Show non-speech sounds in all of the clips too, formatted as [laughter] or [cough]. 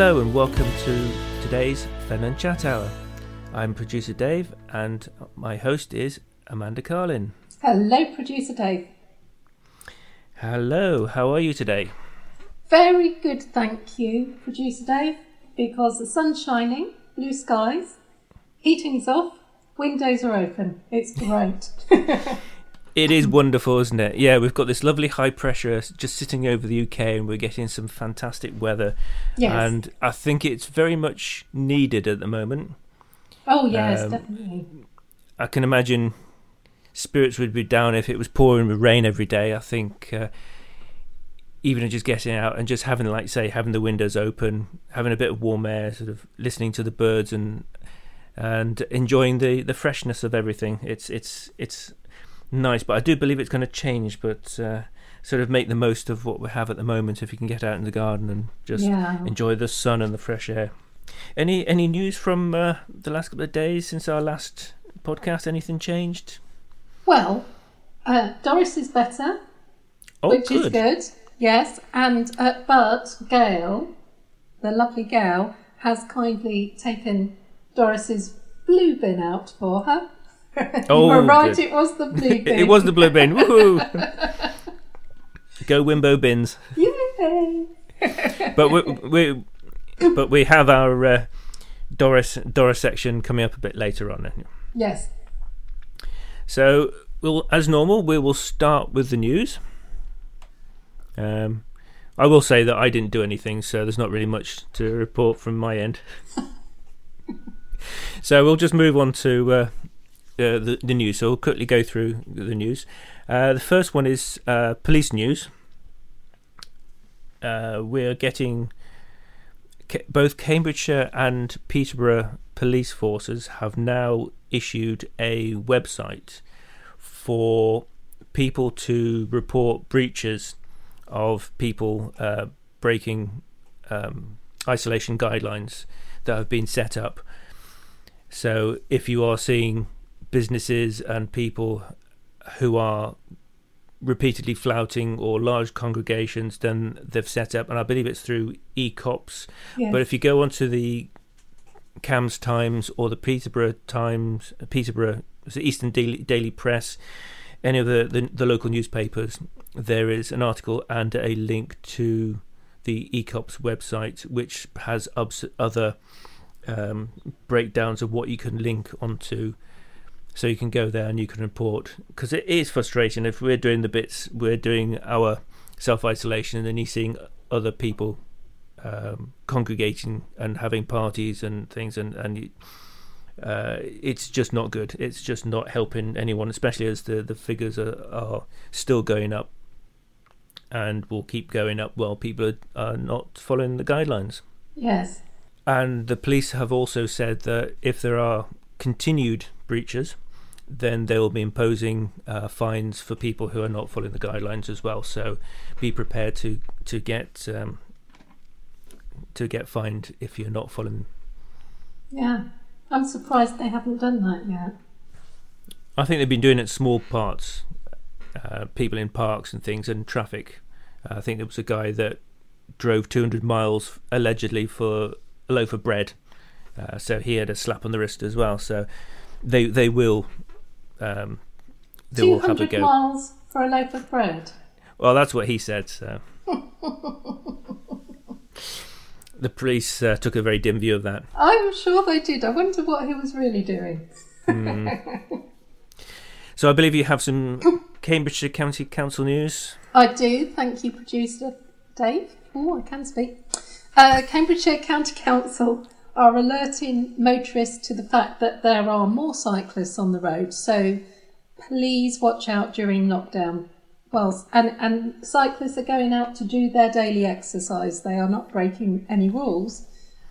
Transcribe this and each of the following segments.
Hello and welcome to today's Fenland Chat Hour. I'm producer Dave and my host is Amanda Carlin. Hello, producer Dave. Hello, how are you today? Very good, thank you, producer Dave, because the sun's shining, blue skies, heating's off, windows are open. It's great. [laughs] It is wonderful, isn't it? Yeah, we've got this lovely high pressure just sitting over the UK, and we're getting some fantastic weather. Yes. And I think it's very much needed at the moment. oh, yes, Um, definitely. I can imagine spirits would be down if it was pouring with rain every day. I think uh, even just getting out and just having, like, say, having the windows open, having a bit of warm air, sort of listening to the birds and and enjoying the, the freshness of everything. It's it's it's nice, but I do believe it's going to change. But uh, sort of make the most of what we have at the moment if you can get out in the garden and just Yeah. enjoy the sun and the fresh air. Any any news from uh, the last couple of days since our last podcast? Anything changed? Well, uh, Doris is better, Oh, which good. is good. Yes, and uh, but Gail, the lovely Gail, has kindly taken Doris's blue bin out for her. [laughs] Oh, you were right. good. It was the blue [laughs] bin. it was the blue bin. Woohoo! [laughs] Go Wimbo bins. Yay! But we, we but we have our uh, Doris Doris section coming up a bit later on. Yes. So we'll, as normal, we will start with the news. Um, I will say that I didn't do anything, so there's not really much to report from my end. so we'll just move on to uh, uh, the, the news. So we'll quickly go through the news. Uh, the first one is uh, police news. Uh, we're getting both Cambridgeshire and Peterborough police forces have now issued a website for people to report breaches of people uh, breaking um, isolation guidelines that have been set up. So, if you are seeing businesses and people who are repeatedly flouting or large congregations, then they've set up, and I believe it's through eCops. Yes. But if you go onto the Cambs Times or the Peterborough Times, Peterborough, it Eastern Daily, Daily Press, any of the, the the local newspapers, there is an article and a link to the eCops website, which has other um, breakdowns of what you can link onto. So you can go there and you can report because it is frustrating if we're doing the bits we're doing our self isolation and then you're seeing other people um, congregating and having parties and things, and and you, uh, it's just not good. It's just not helping anyone, especially as the the figures are, are still going up, and will keep going up while people are, are not following the guidelines. Yes. And the police have also said that if there are continued breaches, then they will be imposing uh, fines for people who are not following the guidelines as well. So be prepared to to get um, to get fined if you're not following. Yeah. I'm surprised they haven't done that yet. I think they've been doing it small parts, uh, people in parks and things, and traffic. Uh, I think there was a guy that drove 200 miles allegedly for a loaf of bread, uh, so he had a slap on the wrist as well. So they they will um, they will have a 200 go. miles for a loaf of bread. Well, that's what he said. So [laughs] the police uh, took a very dim view of that. I'm sure they did. I wonder what he was really doing. So I believe you have some [coughs] Cambridgeshire County Council news. I do. Thank you, producer Dave. Oh, I can speak. Uh, Cambridgeshire County Council are alerting motorists to the fact that there are more cyclists on the road. So please watch out during lockdown. Well, and, and cyclists are going out to do their daily exercise. They are not breaking any rules.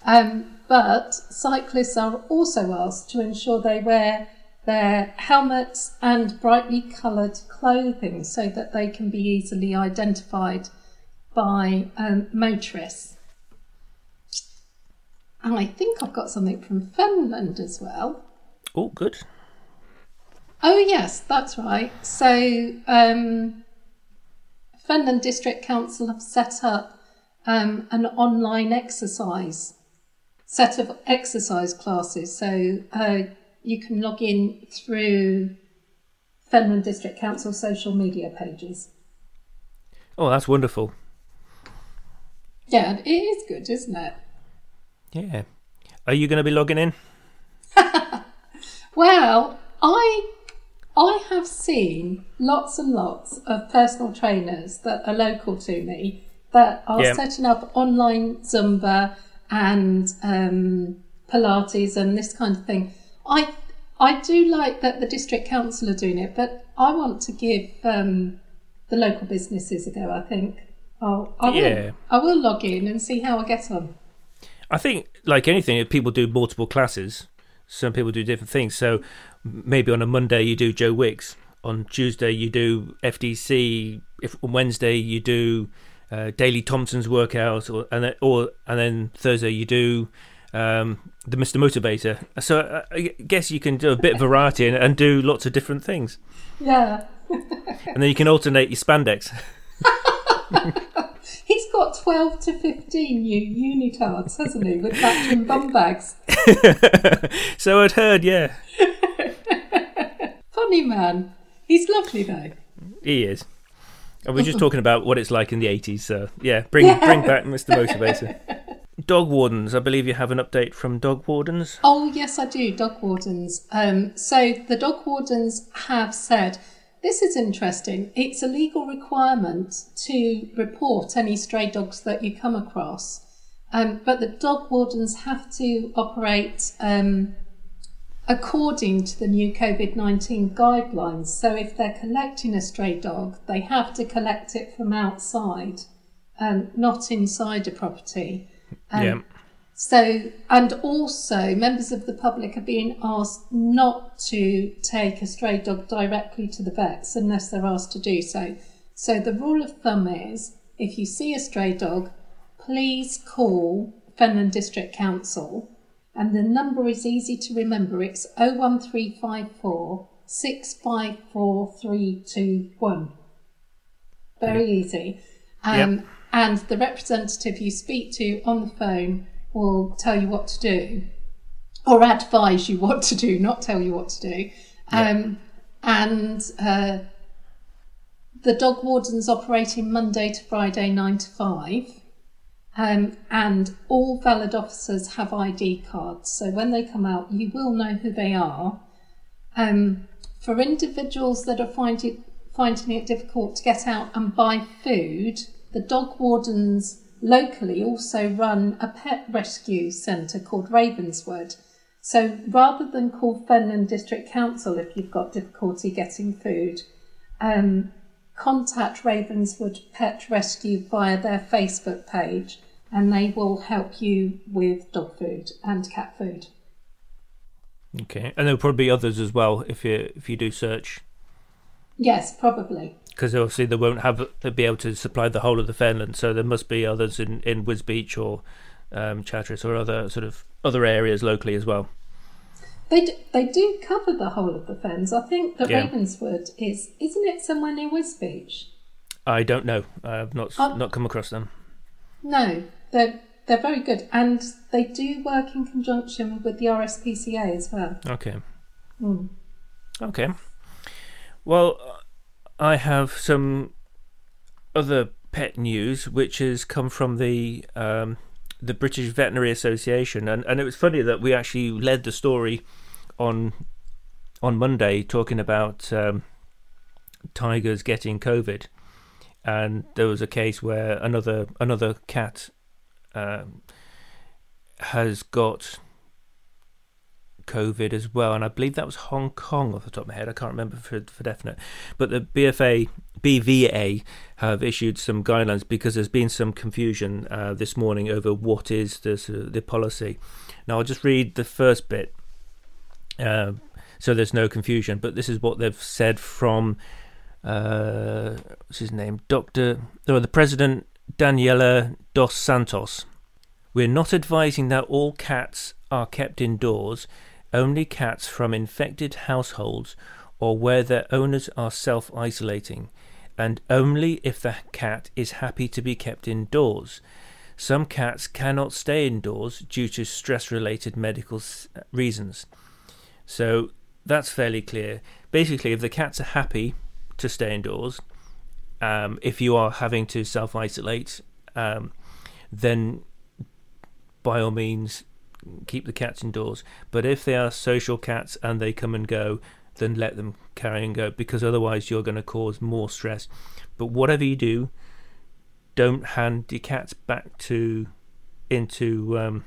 Um, but cyclists are also asked to ensure they wear their helmets and brightly coloured clothing so that they can be easily identified by um, motorists. And I think I've got something from Fenland as well. Oh, good. Oh, yes, that's right. So, um, Fenland District Council have set up um, an online exercise set of exercise classes. So uh, you can log in through Fenland District Council social media pages. Oh, that's wonderful. Yeah, it is good, isn't it? Yeah. Are you going to be logging in? [laughs] Well, I I have seen lots and lots of personal trainers that are local to me that are Yeah. setting up online Zumba and um, Pilates and this kind of thing. I I do like that the district council are doing it, but I want to give um, the local businesses a go. I think I'll, I will Yeah. I will log in and see how I get on. I think, like anything, if people do multiple classes, some people do different things. So maybe on a Monday you do Joe Wicks, on Tuesday you do FDC, if on Wednesday you do uh, Daley Thompson's workout, or and then, or and then Thursday you do um, the Mr Motivator. So uh, I guess you can do a bit of variety and, and do lots of different things, Yeah. and then you can alternate your spandex. [laughs] He's got 12 to 15 new unitards, hasn't he, with matching bum bags? [laughs] so I'd heard, yeah, [laughs] Funny man. He's lovely though. he is. And we're just [laughs] talking about what it's like in the 80s. So yeah, bring bring back Mr Motivator. Dog wardens. I believe you have an update from dog wardens. Oh, yes, I do. Dog wardens. Um, so the dog wardens have said this is interesting. It's a legal requirement to report any stray dogs that you come across, um, but the dog wardens have to operate um, according to the new COVID 19 guidelines. So if they're collecting a stray dog, they have to collect it from outside, um, not inside a property. Um, yeah. So, and also members of the public are being asked not to take a stray dog directly to the vets unless they're asked to do so. So, the rule of thumb is if you see a stray dog, please call Fenland District Council, and the number is easy to remember. It's 01354 654 321. Very easy. Um, And the representative you speak to on the phone will tell you what to do or advise you what to do, not tell you what to do. Um, and uh, the dog warden's operating Monday to Friday, 9 to 5. Um, and all valid officers have ID cards. So when they come out, you will know who they are. Um, for individuals that are finding, finding it difficult to get out and buy food, the dog wardens locally also run a pet rescue centre called Ravenswood. So rather than call Fenland District Council if you've got difficulty getting food, um, contact Ravenswood Pet Rescue via their Facebook page and they will help you with dog food and cat food. Okay, and there'll probably be others as well if you if you do search, Yes, probably. Because obviously they won't have be able to supply the whole of the Fenland, So there must be others in in Wisbech or um, Chatteris or other sort of other areas locally as well. They do, they do cover the whole of the fens. I think that Yeah. Ravenswood is, isn't it somewhere near Wisbech? I don't know. I've not Oh. not come across them. No, they're they're very good, and they do work in conjunction with the RSPCA as well. Okay. Mm. Okay. Well, I have some other pet news, which has come from the um, the British Veterinary Association, and and it was funny that we actually led the story on on Monday talking about um, tigers getting COVID, and there was a case where another another cat um, has got COVID as well, and I believe that was Hong Kong off the top of my head. I can't remember for for definite, but the BFA BVA have issued some guidelines because there's been some confusion uh, this morning over what is the the policy. Now I'll just read the first bit, uh, so there's no confusion. But this is what they've said from uh, what's his name, Doctor, no, the President Daniella dos Santos. We're not advising that all cats are kept indoors, only cats from infected households or where their owners are self isolating, and only if the cat is happy to be kept indoors. some cats cannot stay indoors due to stress related medical reasons. So that's fairly clear. Basically, if the cats are happy to stay indoors, um, if you are having to self isolate, um, then by all means keep the cats indoors. But if they are social cats and they come and go, then let them carry and go because otherwise you're going to cause more stress. But whatever you do, don't hand your cats back to into um,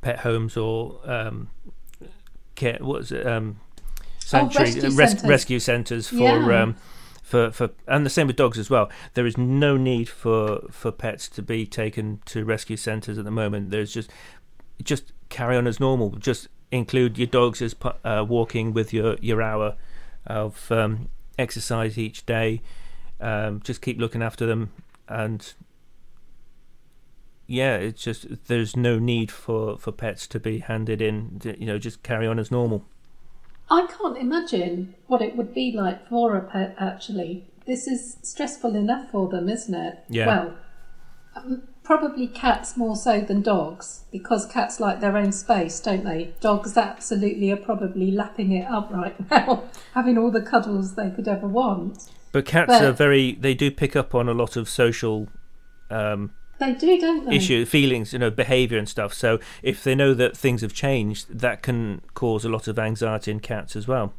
pet homes or um, care. What's it? Um, sanctuary rescue res- centres. rescue centres for Yeah. um, for for and the same with dogs as well. There is no need for for pets to be taken to rescue centres at the moment. There's just just carry on as normal. Just include your dogs as uh, walking with your your hour of um, exercise each day. Um, just keep looking after them, and yeah, it's just there's no need for for pets to be handed in. You know, just carry on as normal. I can't imagine what it would be like for a pet, actually. This is stressful enough for them, isn't it? Yeah. Well, um, probably cats more so than dogs, because cats like their own space, don't they? Dogs absolutely are probably lapping it up right [laughs] now, having all the cuddles they could ever want. But cats But- are very. They do pick up on a lot of social um, They do, don't they? issue, feelings, you know, behaviour and stuff. So if they know that things have changed, that can cause a lot of anxiety in cats as well.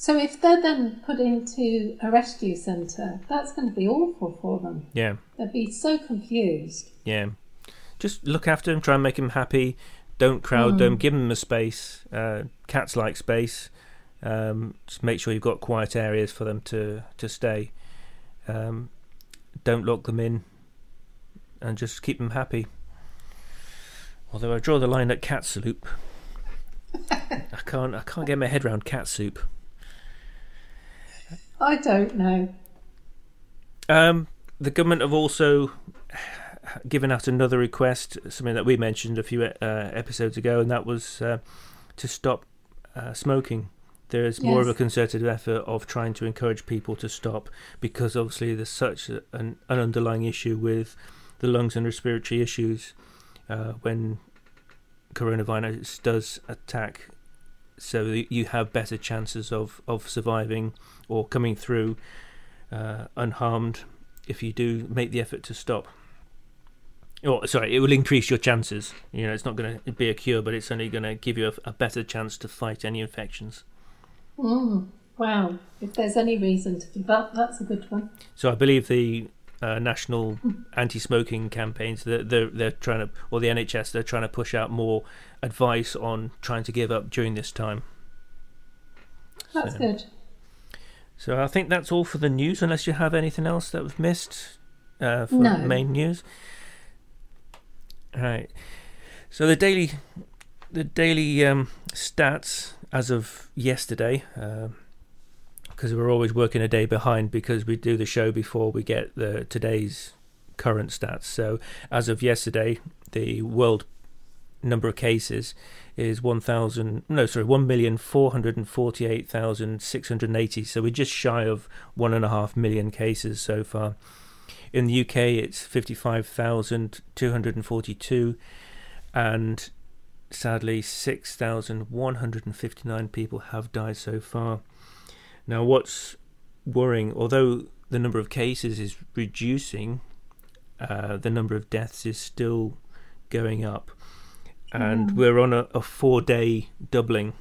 So if they're then put into a rescue centre, that's going to be awful for them. Yeah, They'd be so confused. yeah. Just look after them. Try and make them happy. Don't crowd them. Give them a space. Uh, cats like space. Um, just make sure you've got quiet areas for them to to stay. Um, don't lock them in, and just keep them happy. Although I draw the line at cat soup. [laughs] I can't. I can't get my head around cat soup. I don't know. Um, the government have also given out another request, something that we mentioned a few uh, episodes ago, and that was uh, to stop uh, smoking. There is more of a concerted effort of trying to encourage people to stop because obviously there's such an, an underlying issue with the lungs and respiratory issues uh, when coronavirus does attack. So you have better chances of, of surviving or coming through uh, unharmed if you do make the effort to stop. Or sorry, it will increase your chances. You know, it's not going to be a cure, but it's only going to give you a, a better chance to fight any infections. Mm, wow. If there's any reason to give up, that's a good one. So I believe the uh, national anti-smoking campaigns they're, they're they're trying to, or the NHS they're trying to push out more advice on trying to give up during this time. That's So- good. So I think that's all for the news, unless you have anything else that we've missed uh, for No. main news. All right. So the daily, the daily um, stats as of yesterday, because we're always working a day behind because we do the show before we get the today's current stats. So as of yesterday, the world number of cases is 1,000, no, sorry, 1,448,680. So we're just shy of one and a half million cases so far. In the UK, it's 55,242, and sadly, 6,159 people have died so far. Now, what's worrying, although the number of cases is reducing, uh, the number of deaths is still going up and Mm. we're on a, a four day doubling.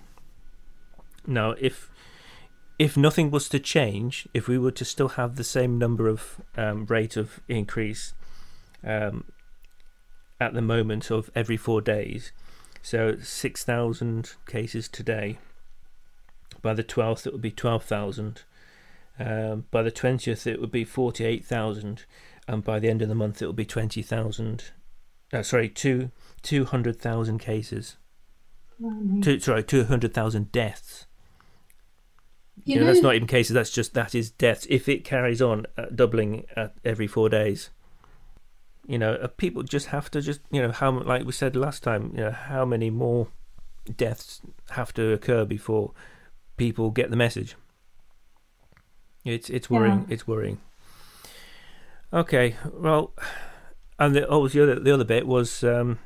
Now, if if nothing was to change, if we were to still have the same number of um, rate of increase um, at the moment of every four days, so six thousand cases today. By the twelfth, it would be twelve thousand. Um, by the twentieth, it would be forty-eight thousand, and by the end of the month, it will be twenty thousand. Uh, sorry, two two hundred thousand cases. Blimey. Two, sorry, two hundred thousand deaths. You You know, know, that's not even cases. That's just that is deaths. If it carries on uh, doubling at every four days, you know, uh, people just have to just you know how like we said last time. You know how many more deaths have to occur before people get the message. It's it's worrying. Yeah. It's worrying. Okay, well, and the, oh, the other the other bit was um,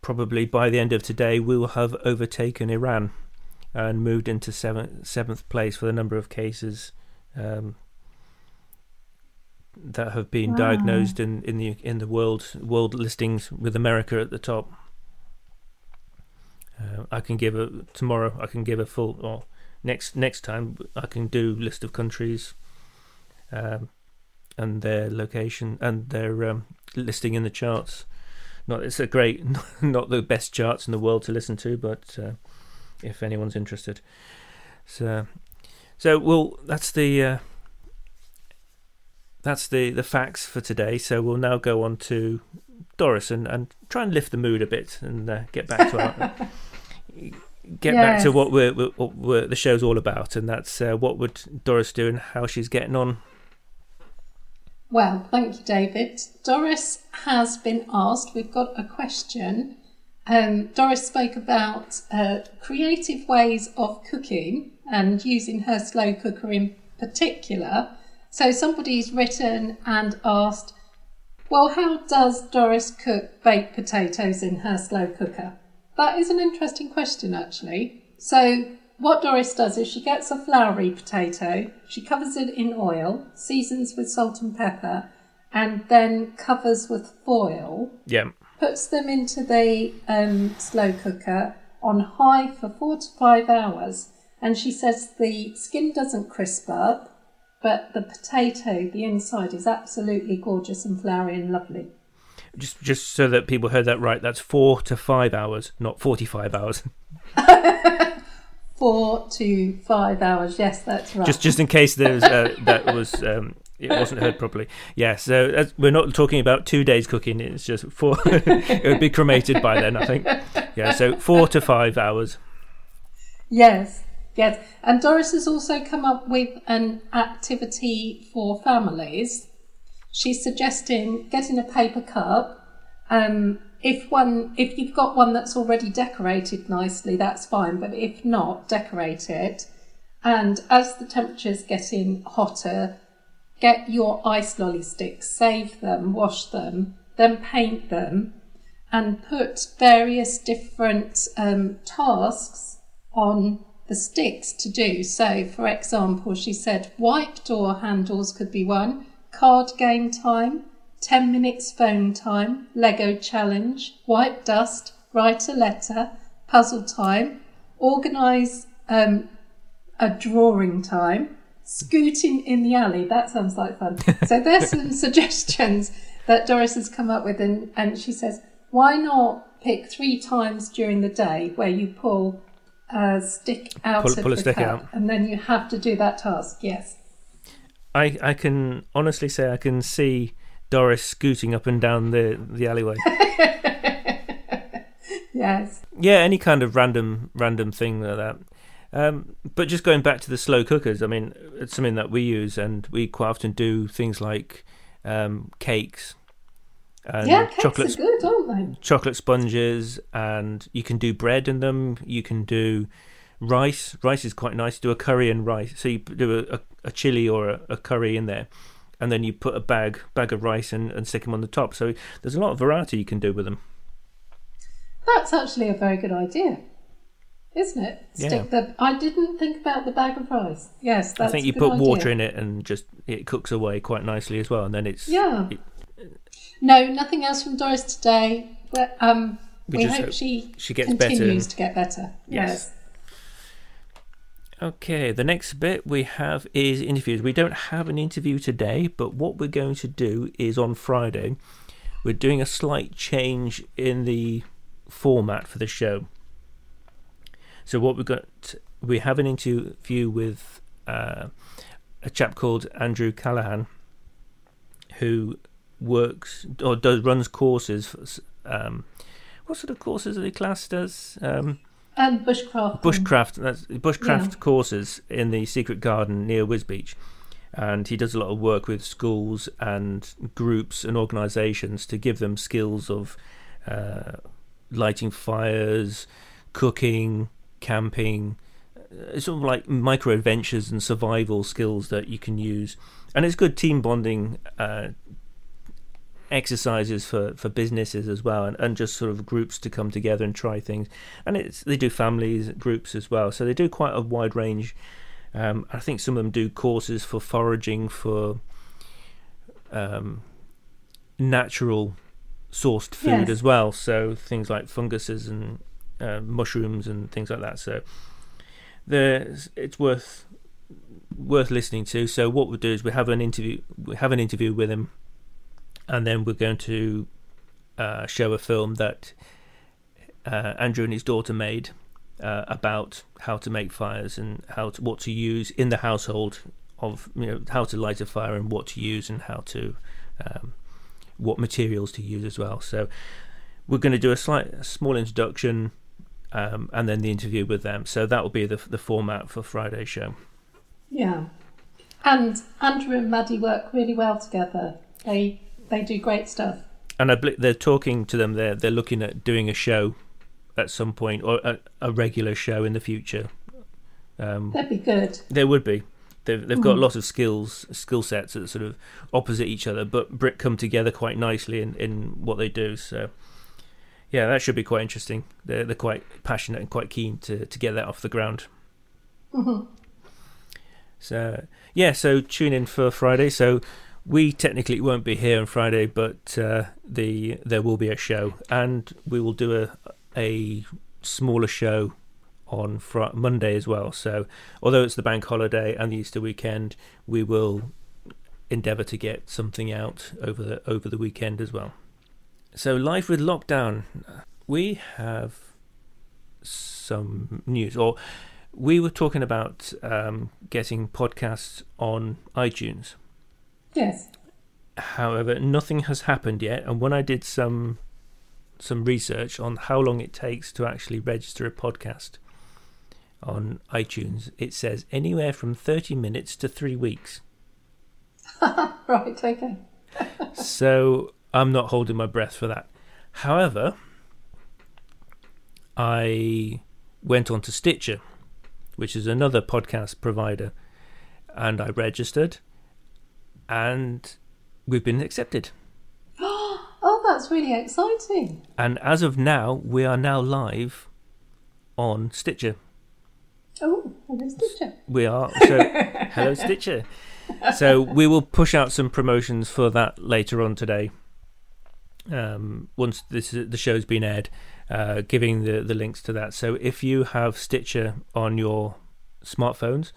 probably by the end of today we will have overtaken Iran and moved into seventh seventh place for the number of cases um, that have been Wow. diagnosed in, in the in the world world listings with America at the top. Uh, I can give a tomorrow. I can give a full or next next time. I can do list of countries, um, and their location and their um, listing in the charts. Not it's a great, [laughs] not the best charts in the world to listen to, but uh, if anyone's interested, so so well that's the uh, that's the the facts for today. So we'll now go on to Doris and, and try and lift the mood a bit and uh, get back to our [laughs] get back to what we're, we're, what we're the show's all about, and that's uh, what would Doris do and how she's getting on. Well, thank you, David. Doris has been asked, we've got a question. Um, Doris spoke about uh, creative ways of cooking and using her slow cooker in particular. So somebody's written and asked, well, how does Doris cook baked potatoes in her slow cooker? That is an interesting question, actually. So, what Doris does is she gets a floury potato, she covers it in oil, seasons with salt and pepper, and then covers with foil, Yeah, puts them into the um, slow cooker on high for four to five hours. And she says the skin doesn't crisp up, but the potato, the inside, is absolutely gorgeous and floury and lovely. Just just so that people heard that right. That's four to five hours, not forty-five hours. [laughs] Four to five hours, yes, that's right. just just in case there's uh, that was um, it wasn't heard properly. Yeah, so we're not talking about two days cooking. It's just four. [laughs] it would be cremated by then, I think. Yeah, so four to five hours. Yes, yes. And Doris has also come up with an activity for families. She's suggesting getting a paper cup. Um, if one, if you've got one that's already decorated nicely, that's fine. But if not, decorate it. And as the temperature's getting hotter, get your ice lolly sticks, save them, wash them, then paint them, and put various different um, tasks on the sticks to do. So, for example, she said wipe door handles could be one, card game time, 10 minutes phone time, Lego challenge, wipe dust, write a letter, puzzle time, organise um, a drawing time, scooting in the alley. That sounds like fun. [laughs] So there's some suggestions that Doris has come up with, and, and she says, why not pick three times during the day where you pull a stick out Pull- of pull a the stick cup, out. and then you have to do that task. Yes. I I can honestly say I can see Doris scooting up and down the the alleyway. [laughs] Yes. yeah, any kind of random random thing like that. Um, but just going back to the slow cookers, I mean, it's something that we use, and we quite often do things like um, cakes and yeah, cakes chocolate are good, aren't they? chocolate sponges, and you can do bread in them. You can do rice. Rice is quite nice. Do a curry and rice. So you do a, a, chili or a, a curry in there, and then you put a bag bag of rice and, and stick them on the top. So there's a lot of variety you can do with them. That's actually a very good idea, isn't it? Yeah. Stick the. I didn't think about the bag of rice. Yes, that's I think you put idea. water in it and just it cooks away quite nicely as well, and then it's Yeah. it- No, nothing else from Doris today. But um, We we, hope hope she she gets continues and- to get better. Yes. Okay, the next bit we have is interviews. We don't have an interview today, but what we're going to do is on Friday, we're doing a slight change in the format for the show. So what we've got, we have an interview with uh, a chap called Andrew Callahan, who works or does runs courses. For, um, what sort of courses are they classed as? Um, And bushcraft. bushcraft that's bushcraft Yeah. courses in the secret garden near Wisbech and he does a lot of work with schools and groups and organizations to give them skills of uh, lighting fires cooking camping It's sort of like micro adventures and survival skills that you can use and it's good team bonding uh, exercises for, for businesses as well, and, and just sort of groups to come together and try things. And it's they do families groups as well, so they do quite a wide range. Um, I think some of them do courses for foraging for um, natural sourced food Yes. as well. So things like funguses and uh, mushrooms and things like that. So there's it's worth worth listening to. So what we'll do is we have an interview. We have an interview with him, and then we're going to uh, show a film that uh, Andrew and his daughter made uh, about how to make fires and how to, what to use in the household of you know how to light a fire and what to use and how to um, what materials to use as well. So we're going to do a slight a small introduction um, and then the interview with them. So that will be the the format for Friday's show. Yeah. And Andrew and Maddie work really well together. They they do great stuff. And I bel they're talking to them. They're they're looking at doing a show at some point or a, a regular show in the future. Um, That'd be good. There would be. They've they've got Mhm. lots of skills skill sets that sort of opposite each other, but Brit come together quite nicely in, in what they do. So yeah, that should be quite interesting. They're they're quite passionate and quite keen to, to get that off the ground. Mhm. So yeah, so tune in for Friday. So we technically won't be here on Friday, but uh, the there will be a show, and we will do a a smaller show on Monday as well. So although it's the bank holiday and the Easter weekend, we will endeavour to get something out over the over the weekend as well. So life with lockdown, we have some news, or we were talking about um, getting podcasts on iTunes. Yes. However, nothing has happened yet, and when I did some some research on how long it takes to actually register a podcast on iTunes, it says anywhere from 30 minutes to 3 weeks. [laughs] Right, okay. [laughs] so I'm not holding my breath for that. However, I went on to Stitcher, which is another podcast provider, and I registered, and we've been accepted. [gasps] Oh, that's really exciting. And as of now, we are now live on Stitcher. Oh, hello, Stitcher. We are so [laughs] hello Stitcher. So we will push out some promotions for that later on today. Um, once this the show's been aired, uh, giving the the links to that. So if you have Stitcher on your smartphones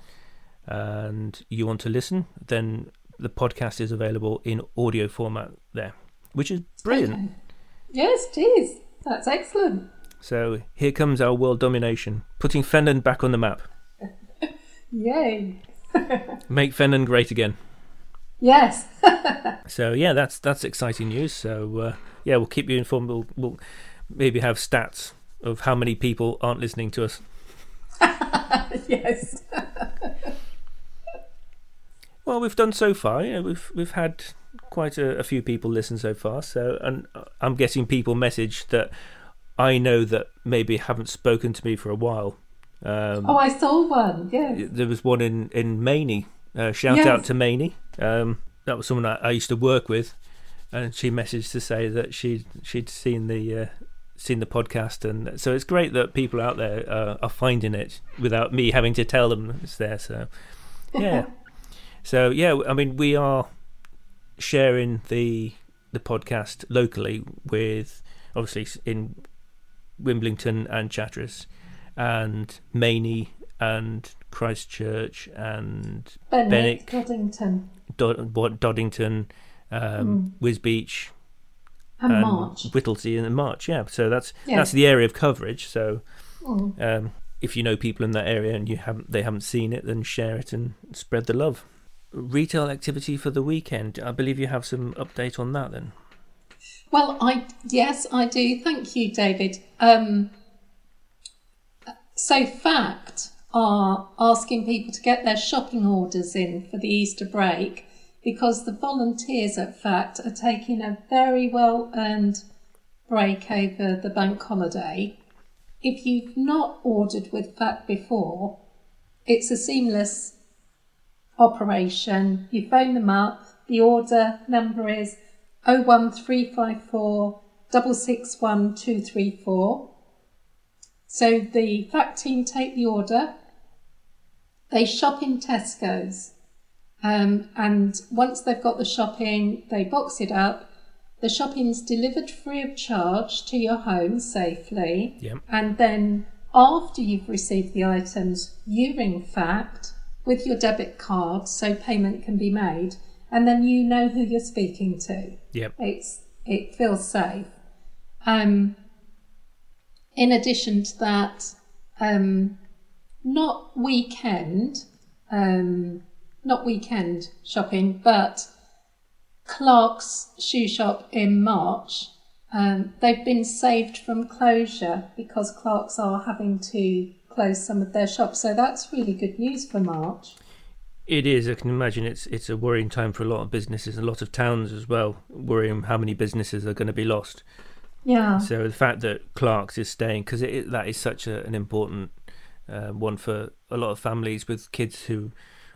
and you want to listen, then the podcast is available in audio format there, which is brilliant. Okay. Yes, it is. That's excellent. So here comes our world domination, putting Fenland back on the map. [laughs] Yay. [laughs] Make Fenland great again. Yes. [laughs] So yeah, that's that's exciting news. So uh, yeah, we'll keep you informed. We'll, we'll maybe have stats of how many people aren't listening to us. yes. Well, we've done so far. You know, we've we've had quite a, a few people listen so far. So and I'm getting people message that I know that maybe haven't spoken to me for a while. Um, Oh, I saw one. Yes. there was one in in Manea. Uh, shout Yes. out to Manea. Um, that was someone I, I used to work with, and she messaged to say that she she'd seen the uh, seen the podcast, and so it's great that people out there uh, are finding it without me having to tell them it's there. So yeah, [laughs] so yeah, I mean we are sharing the the podcast locally with obviously in Wimblington and Chatteris and Manea and Christchurch and Benwick. Doddington, Dod- what, Doddington, um, Wisbech, and and March. Whittlesey, and March. Yeah, so that's Yeah. that's the area of coverage. So Mm. um, if you know people in that area and you haven't they haven't seen it, then share it and spread the love. Retail activity for the weekend. I believe you have some update on that. Then Well, I yes, I do. Thank you, David. Um, so, Fact are asking people to get their shopping orders in for the Easter break because the volunteers at Fact are taking a very well earned break over the bank holiday. If you've not ordered with Fact before, it's a seamless operation. You phone them up, the order number is 01354 661 234. So the fact team take the order, they shop in Tesco's, um, and once they've got the shopping, they box it up. The shopping's delivered free of charge to your home safely, Yep. and then after you've received the items, you ring fact with your debit card so payment can be made, and then you know who you're speaking to. Yep. It's it feels safe. Um, in addition to that, um, not weekend, um, not weekend shopping, but Clark's shoe shop in March. Um, they've been saved from closure because Clark's are having to close some of their shops. So that's really good news for March. It is. I can imagine it's it's a worrying time for a lot of businesses, a lot of towns as well, worrying how many businesses are going to be lost. Yeah. So the fact that Clark's is staying, because that is such a, an important uh, one for a lot of families with kids who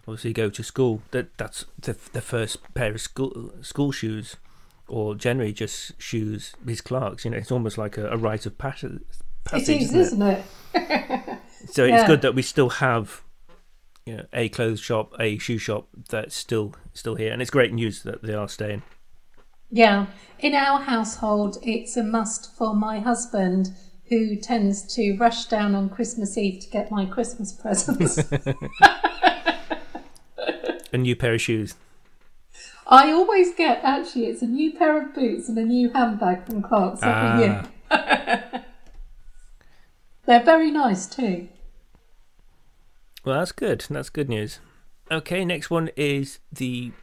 obviously go to school. That that's the, the first pair of school school shoes, or generally just shoes. Is Clark's. You know, it's almost like a, a rite of passage. It is, isn't it? [laughs] So it's Yeah. good that we still have, you know, a clothes shop, a shoe shop that's still still here, and it's great news that they are staying. Yeah, in our household, it's a must for my husband, who tends to rush down on Christmas Eve to get my Christmas presents. [laughs] A new pair of shoes. I always get, actually, it's a new pair of boots and a new handbag from Clark's every ah. year. [laughs] They're very nice too. Well, that's good. That's good news. Okay, next one is the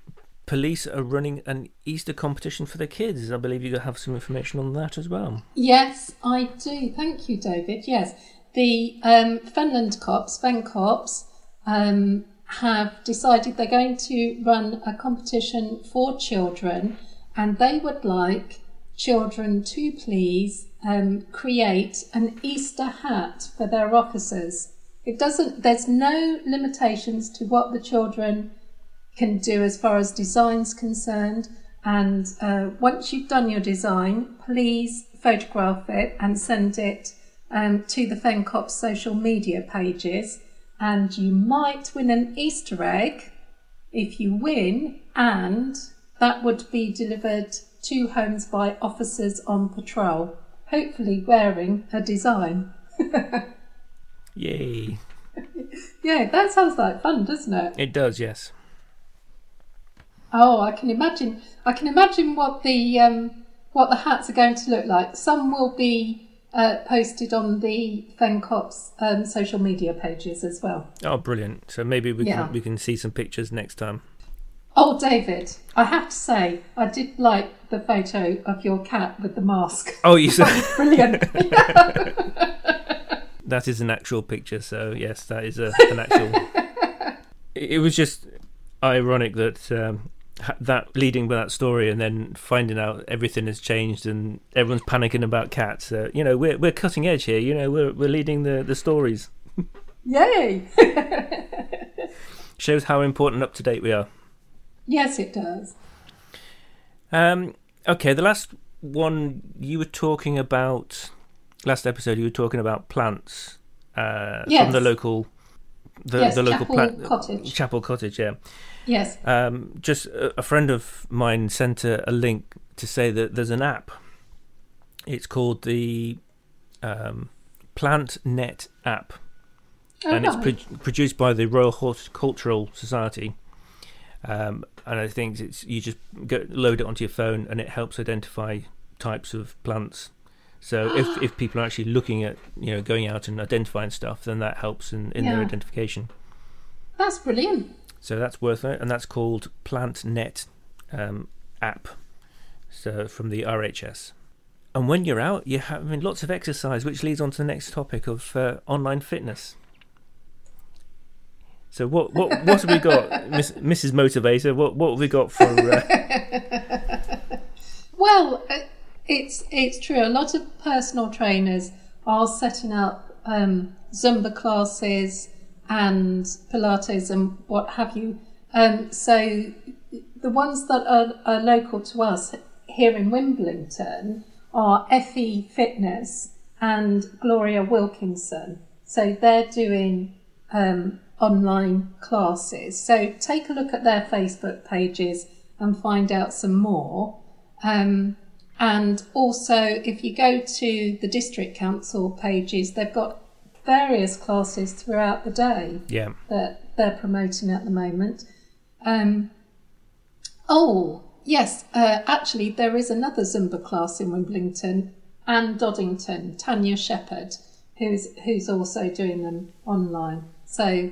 police are running an Easter competition for the kids. I believe you have some information on that as well. Yes, I do. Thank you, David. Yes, the um, Fenland Cops, Fen Cops, um, have decided they're going to run a competition for children, and they would like children to please um, create an Easter hat for their officers. It doesn't. There's no limitations to what the children can do as far as design's concerned. And uh, once you've done your design, please photograph it and send it um, to the FenCops social media pages. And you might win an Easter egg if you win, and that would be delivered to homes by officers on patrol, hopefully wearing a design. [laughs] Yay! [laughs] Yeah, that sounds like fun, doesn't it? It does, yes. Oh, I can imagine. I can imagine what the um, what the hats are going to look like. Some will be uh, posted on the FenCops um, social media pages as well. Oh, brilliant! So maybe we Yeah. can we can see some pictures next time. Oh, David, I have to say, I did like the photo of your cat with the mask. Oh, you said [laughs] Brilliant. [laughs] that is an actual picture. So yes, that is a, an actual. [laughs] it was just ironic that um, that leading with that story and then finding out everything has changed and everyone's panicking about cats. Uh, you know, we're we're cutting edge here. You know, we're we're leading the the stories. [laughs] Yay! [laughs] Shows how important up to date we are. yes, it does. Um, okay, the last one you were talking about last episode. You were talking about plants uh, from the local, the, yes, the local Chapel plant Cottage. Chapel Cottage. Yeah, Yes. um, just a, a friend of mine sent a, a link to say that there's an app. It's called the um, Plant Net app, Oh, and it's pro- produced by the Royal Horticultural Society. Um, and I think it's you just go, load it onto your phone, and it helps identify types of plants. So if [gasps] if people are actually looking at you know going out and identifying stuff, then that helps in, in their identification. That's brilliant. So that's worth it, and that's called PlantNet um, app. So from the RHS. And when you're out, you're having lots of exercise, which leads on to the next topic of uh, online fitness. So what what what have we got, [laughs] Miss, Mrs. Motivator? What what have we got for? Uh, [laughs] Well, uh, it's it's true. A lot of personal trainers are setting up um, Zumba classes and Pilates and what have you. Um, so the ones that are, are local to us here in Wimblington are Effie Fitness and Gloria Wilkinson. So they're doing um, online classes. So take a look at their Facebook pages and find out some more. Um, and also, if you go to the district council pages, they've got various classes throughout the day Yeah. that they're promoting at the moment. Um, oh, yes, uh, actually, there is another Zumba class in Wimblington and Doddington, Tanya Shepherd, who's who's also doing them online. So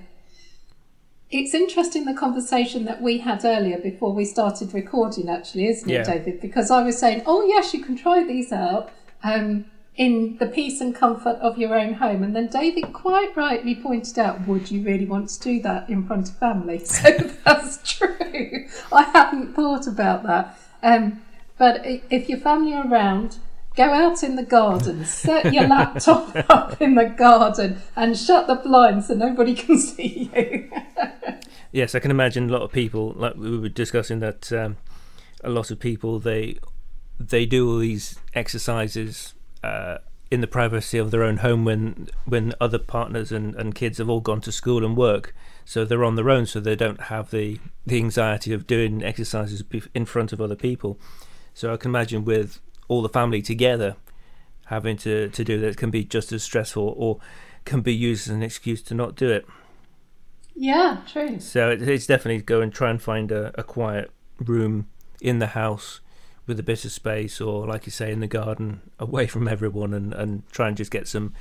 it's interesting the conversation that we had earlier before we started recording, actually, isn't Yeah. it, David? Because I was saying, oh yes, you can try these out. Um, in the peace and comfort of your own home. And then David quite rightly pointed out, would you really want to do that in front of family? [laughs] So that's true. I hadn't thought about that. Um, but if your family are around, go out in the garden, set your laptop [laughs] up in the garden, and shut the blinds so nobody can [laughs] see you. Yes, I can imagine a lot of people, like we were discussing, that um, a lot of people they they do all these exercises uh, in the privacy of their own home when when other partners and, and kids have all gone to school and work, so they're on their own, so they don't have the the anxiety of doing exercises in front of other people. So I can imagine with all the family together having to, to do that can be just as stressful or can be used as an excuse to not do it. yeah, true. So it, it's definitely go and try and find a, a quiet room in the house with a bit of space, or like you say, in the garden, [laughs] away from everyone, and, and try and just get some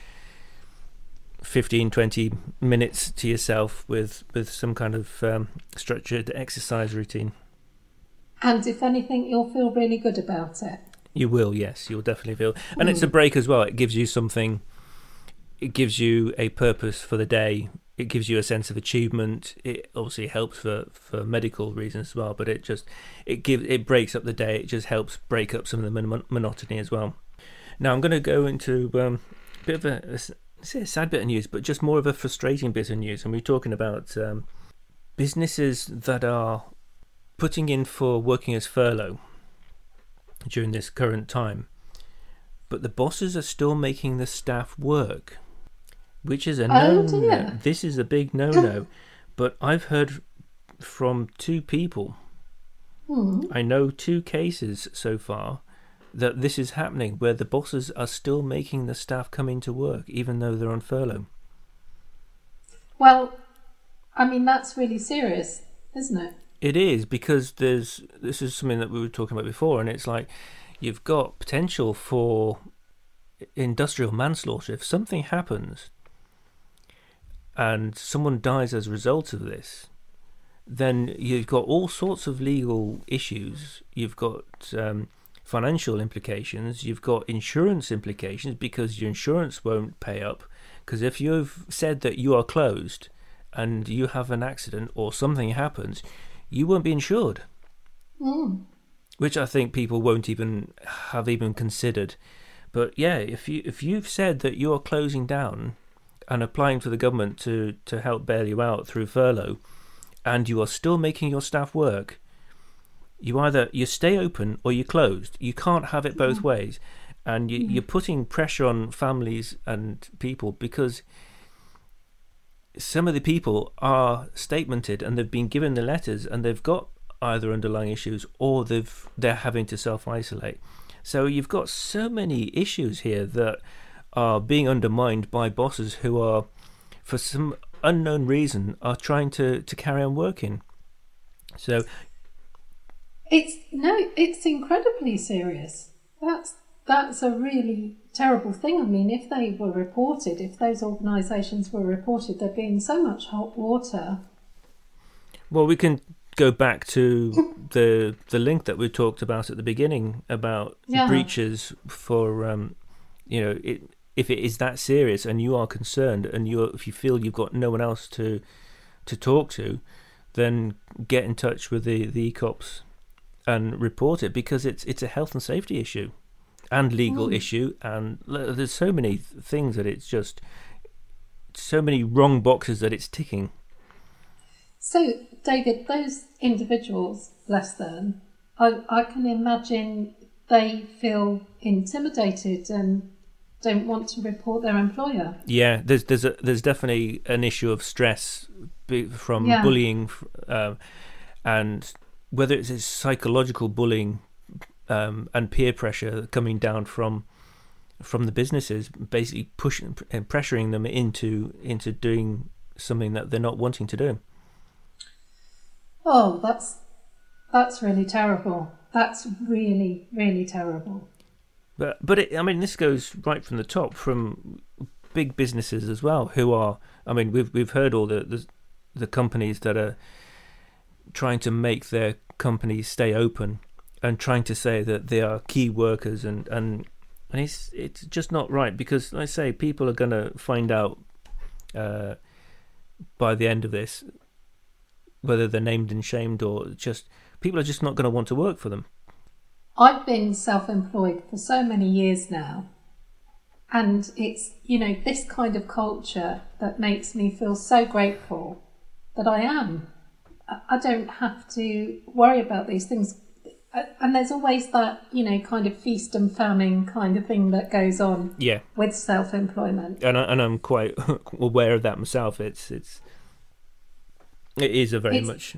15, 20 minutes to yourself with, with some kind of um, structured exercise routine. And if anything, you'll feel really good about it. You will, yes, you'll definitely feel. And it's a break as well. It gives you something, it gives you a purpose for the day. It gives you a sense of achievement. It obviously helps for, for medical reasons as well, but it just it gives it breaks up the day. It just helps break up some of the mon- monotony as well. Now I'm going to go into um, a bit of a, a a sad bit of news, but just more of a frustrating bit of news. And we're talking about um, businesses that are putting in for working as furlough during this current time. But the bosses are still making the staff work, which is a Oh, no dear. This is a big no no. [laughs] but I've heard from two people, Hmm. I know two cases so far, that this is happening where the bosses are still making the staff come into work even though they're on furlough. Well, I mean, that's really serious, isn't it? It is because there's this is something that we were talking about before, and it's like you've got potential for industrial manslaughter if something happens and someone dies as a result of this. Then you've got all sorts of legal issues. You've got um, financial implications. You've got insurance implications because your insurance won't pay up. Because if you've said that you are closed and you have an accident or something happens, you won't be insured, Mm. which I think people won't even have even considered. But yeah, if you if you've said that you are closing down and applying for the government to to help bail you out through furlough, and you are still making your staff work, you either you stay open or you're closed. You can't have it both ways, and you, you're putting pressure on families and people because some of the people are statemented and they've been given the letters and they've got either underlying issues or they've they're having to self isolate. So you've got so many issues here that are being undermined by bosses who are, for some unknown reason, are trying to, to carry on working. So It's no, it's incredibly serious. That's that's a really terrible thing. I mean, if they were reported, if those organisations were reported, there'd be in so much hot water. Well, we can go back to the the link that we talked about at the beginning about Yeah. breaches for um, you know it, if it is that serious and you are concerned and you if you feel you've got no one else to to talk to, then get in touch with the the cops and report it because it's it's a health and safety issue and legal Mm. issue and there's so many things that it's just so many wrong boxes that it's ticking. So, David, those individuals, less than, I, I can imagine they feel intimidated and don't want to report their employer. Yeah, there's there's a, there's definitely an issue of stress from Yeah. bullying, um, and whether it's this psychological bullying um, and peer pressure coming down from from the businesses, basically pushing and pressuring them into into doing something that they're not wanting to do. Oh, that's that's really terrible. That's really really terrible. But but it, I mean, this goes right from the top, from big businesses as well, who are. I mean, we've we've heard all the the, the companies that are trying to make their companies stay open and trying to say that they are key workers and and and it's it's just not right because like I say people are going to find out uh, by the end of this whether they're named and shamed or just people are just not going to want to work for them. I've been self employed for so many years now. And it's, you know, this kind of culture that makes me feel so grateful that I am. I don't have to worry about these things. Uh, And there's always that, you know, kind of feast and famine kind of thing that goes on Yeah, with self employment. and I, and I'm quite [laughs] aware of that myself. It's it's it is a very It's- much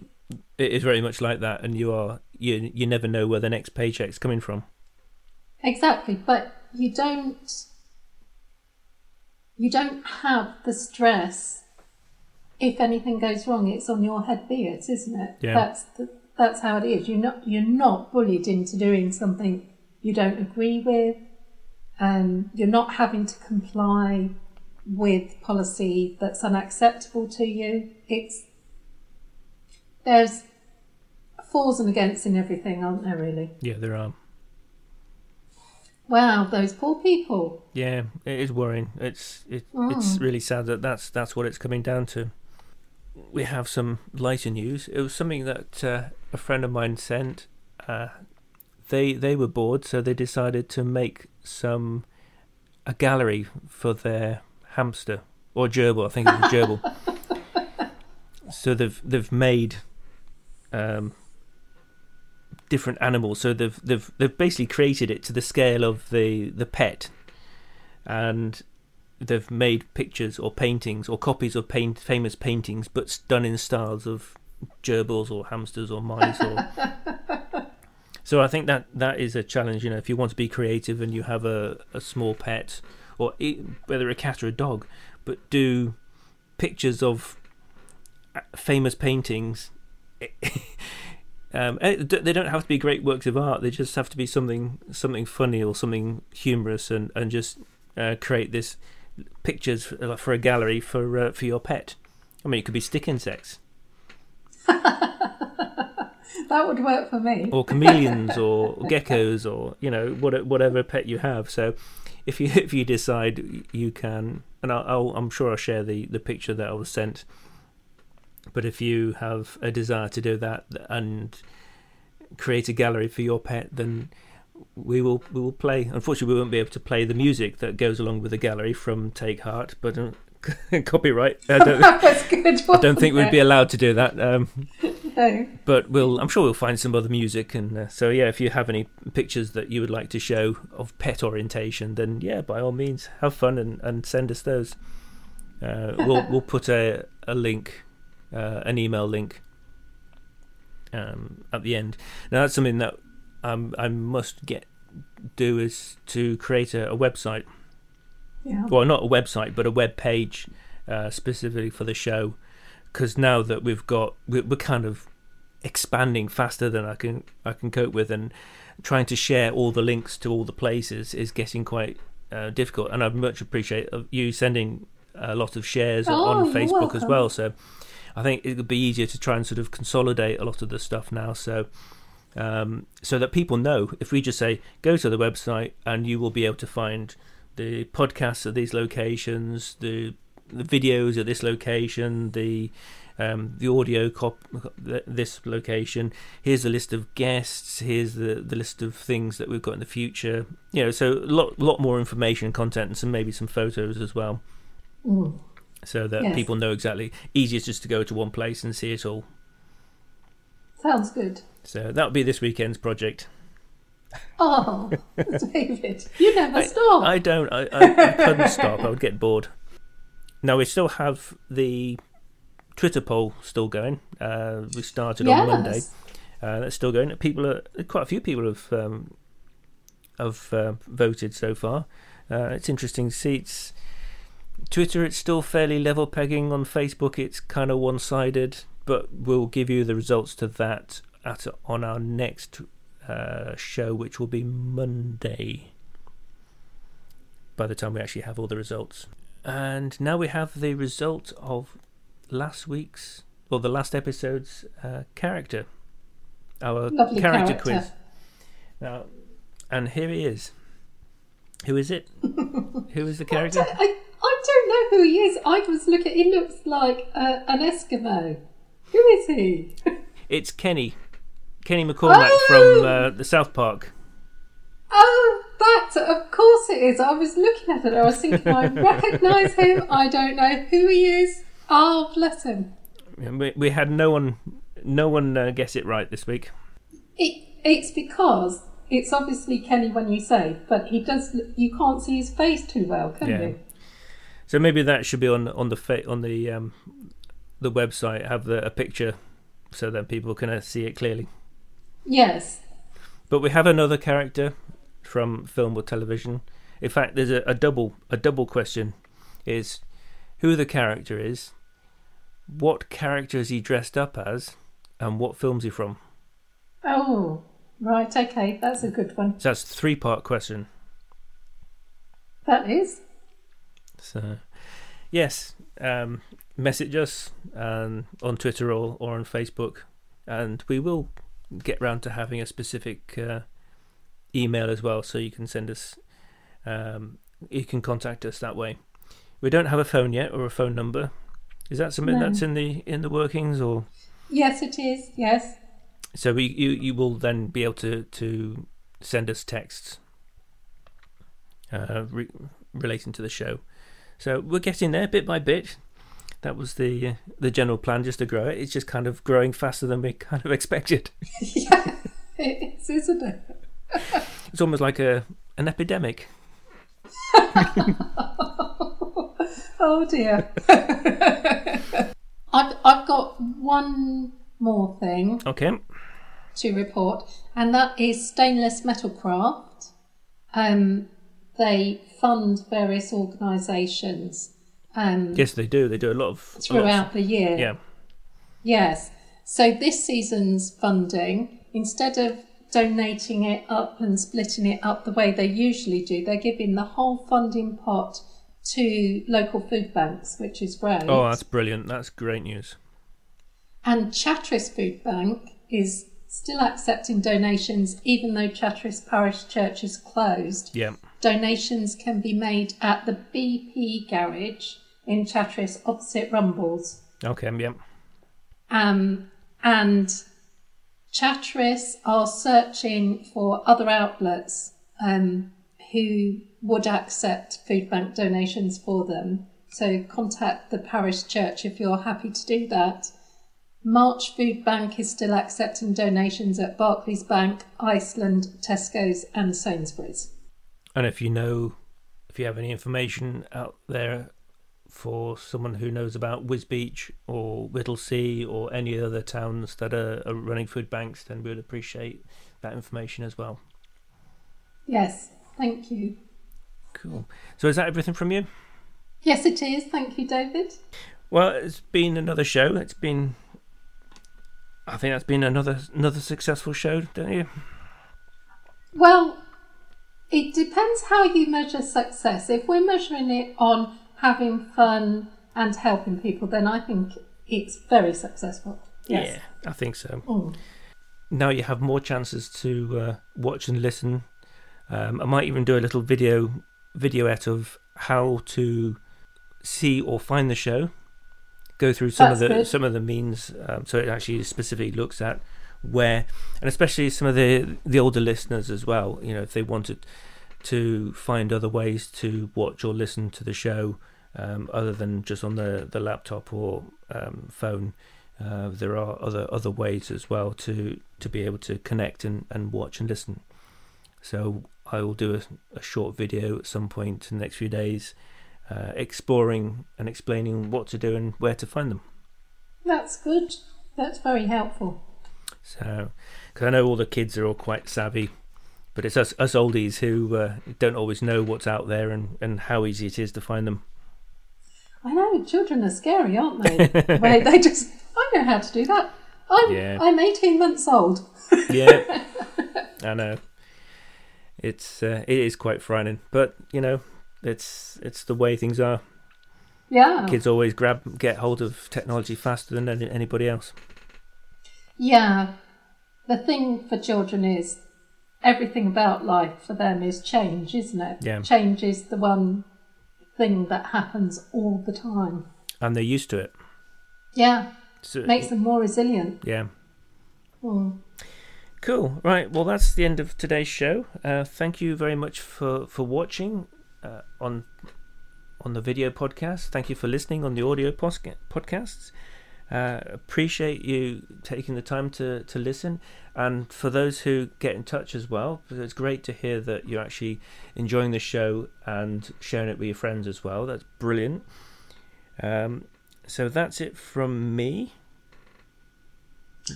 it is very much like that, and you are you you never know where the next paycheck's coming from. Exactly, but you don't you don't have the stress if anything goes wrong it's on your head be it isn't it Yeah. that's the, that's how it is you're not you're not bullied into doing something you don't agree with and you're not having to comply with policy that's unacceptable to you it's there's fors and against in everything aren't there really Yeah, there are. wow those poor people Yeah, it is worrying. It's it, it's Mm. really sad that that's that's what it's coming down to. We have some lighter news. It was something that uh, a friend of mine sent. Uh, they they were bored, so they decided to make some a gallery for their hamster or gerbil. I think it was gerbil. [laughs] so they've they've made um, different animals. So they've they've they've basically created it to the scale of the the pet, and they've made pictures or paintings or copies of paint, famous paintings, but done in styles of gerbils or hamsters or mice or. [laughs] so I think that that is a challenge. You know, if you want to be creative and you have a a small pet, or whether a cat or a dog, but do pictures of uh, famous paintings. [laughs] Um, eh, they don't have to be great works of art. They just have to be something something funny or something humorous, and and just uh, create this pictures for, for a gallery for uh, for your pet. I mean, it could be stick insects [laughs] that would work for me or chameleons or [laughs] geckos or you know what, whatever pet you have. So if you [laughs] if you decide you can, and I'll, I'll, I'm sure I'll share the the picture that I was sent. But if you have a desire to do that and create a gallery for your pet, then we will we will play. Unfortunately, we won't be able to play the music that goes along with the gallery from Take Heart, but uh, [laughs] copyright. I don't, [laughs] good I don't think we'd be allowed to do that. Um, [laughs] no. but we'll I'm sure we'll find some other music and uh, so yeah if you have any pictures that you would like to show of pet orientation then yeah by all means have fun and, and send us those uh, we'll we'll put a a link uh, an email link um, at the end now that's something that um, I must get do is to create a, a website. Yeah. Well not a website but a web page uh, specifically for the show. Because now that we've got we're, we're kind of expanding faster than I can I can cope with and trying to share all the links to all the places is getting quite uh, difficult. And I'd much appreciate you sending a lot of shares Oh, on Facebook as well. so I think it would be easier to try and sort of consolidate a lot of the stuff now. So um, so that people know if we just say go to the website and you will be able to find the podcasts at these locations the the videos at this location, the um, the audio cop th- this location. Here's a list of guests. Here's the, the list of things that we've got in the future. You know, so a lot lot more information, and content, and some maybe some photos as well, Mm. so that Yes. people know exactly. Easier just to go to one place and see it all. sounds good So that'll be this weekend's project. Oh, [laughs] David, you never stop. I don't. I, I, I couldn't stop. I would get bored. Now we still have the Twitter poll still going. Uh, we started on Monday. Yes. Uh, that's still going. People are quite a few people have um, have uh, voted so far. Uh, it's interesting see. It's Twitter. It's still fairly level pegging. On Facebook, it's kind of one sided. But we'll give you the results to that at on our next uh, show, which will be Monday. By the time we actually have all the results, and now we have the result of last week's or the last episode's uh, character, our character, character. quiz. Now, and here he is. Who is it? [laughs] Who is the I, character? don't- I, I don't know who he is. I was looking. He looks like uh, an Eskimo. Who is he? [laughs] It's Kenny, Kenny McCormick Oh! from uh, the South Park. Oh, that of course it is. I was looking at it. I was thinking, I [laughs] recognise him. I don't know who he is. Oh, bless him. We, we had no one, no one uh, guess it right this week. It, it's because it's obviously Kenny when you say, but he does. You can't see his face too well, can Yeah. you? So maybe that should be on on the fa- on the um, the website. Have the, a picture so that people can uh, see it clearly. Yes. But we have another character from film or television. In fact, there's a, a double a double question: is who the character is, what character is he dressed up as, and what film's he from? Oh, right. Okay, that's a good one. So that's a three part question. That is. So, yes, um, message us um, on Twitter or, or on Facebook, and we will get round to having a specific uh, email as well, so you can send us, um, you can contact us that way. We don't have a phone yet or a phone number. Is that something No. that's in the in the workings, or Yes, it is. Yes. so we you you will then be able to to send us texts uh, re- relating to the show. So we're getting there bit by bit. That was the uh, the general plan, just to grow it. It's just kind of growing faster than we [laughs] kind of expected. [laughs] yeah, it is, isn't it? [laughs] It's almost like a an epidemic. Oh dear. I've I've got one more thing Okay. to report, and that is Stainless Metalcraft. Um, they fund various organisations um, Yes, they do. They do a lot of lot of- throughout the year. yeah. Yes. So this season's funding, instead of donating it up and splitting it up the way they usually do, they're giving the whole funding pot to local food banks, which is great. Oh, that's brilliant. That's great news. And Chatteris Food Bank is still accepting donations, even though Chatteris Parish Church is closed. Yeah. Donations can be made at the BP garage in Chatteris opposite Rumbles. Okay. Yeah. Um, and Chatteris are searching for other outlets um, who would accept food bank donations for them. So contact the parish church if you're happy to do that. March Food Bank is still accepting donations at Barclays Bank, Iceland, Tesco's, and Sainsbury's. And if you know, if you have any information out there for someone who knows about Wisbech or Whittlesey or any other towns that are, are running food banks, then we would appreciate that information as well. Yes, thank you. Cool. So is that everything from you? Yes, it is. Thank you, David. Well, it's been another show. It's been, I think that's been another another successful show, don't you? Well, it depends how you measure success. If we're measuring it on having fun and helping people, then I think it's very successful. Yes. Yeah, I think so. Mm. now you have more chances to uh, watch and listen. Um, I might even do a little video videoette of how to see or find the show. Go through some of the good. some of the means, um, so it actually specifically looks at where, and especially some of the the older listeners as well. You know, if they wanted to find other ways to watch or listen to the show um, other than just on the the laptop or um, phone, uh, there are other other ways as well to to be able to connect and, and watch and listen. So I will do a, a short video at some point in the next few days, uh, exploring and explaining what to do and where to find them. That's good. That's very helpful. So, because I know all the kids are all quite savvy, but it's us us oldies who uh, don't always know what's out there and, and how easy it is to find them. I know children are scary, aren't they? [laughs] Where they just, I know how to do that. I'm Yeah. I'm 18 months old. [laughs] Yeah, I know. It's uh, it is quite frightening, but you know, it's it's the way things are. Yeah. Kids always grab get hold of technology faster than any, anybody else. Yeah. The thing for children is everything about life for them is change, isn't it? Yeah. Change is the one thing that happens all the time. And they're used to it. Yeah. So, Makes them more resilient. yeah. Mm. Cool. Right. Well, that's the end of today's show. Uh, thank you very much for for watching uh, on on the video podcast. Thank you for listening on the audio podcasts. Uh, appreciate you taking the time to to listen, and for those who get in touch as well, it's great to hear that you're actually enjoying the show and sharing it with your friends as well. That's brilliant. Um, so that's it from me.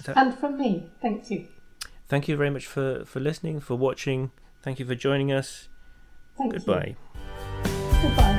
That- And from me, thank you. Thank you very much for, for listening, for watching. Thank you for joining us. Thank Goodbye. you. Goodbye.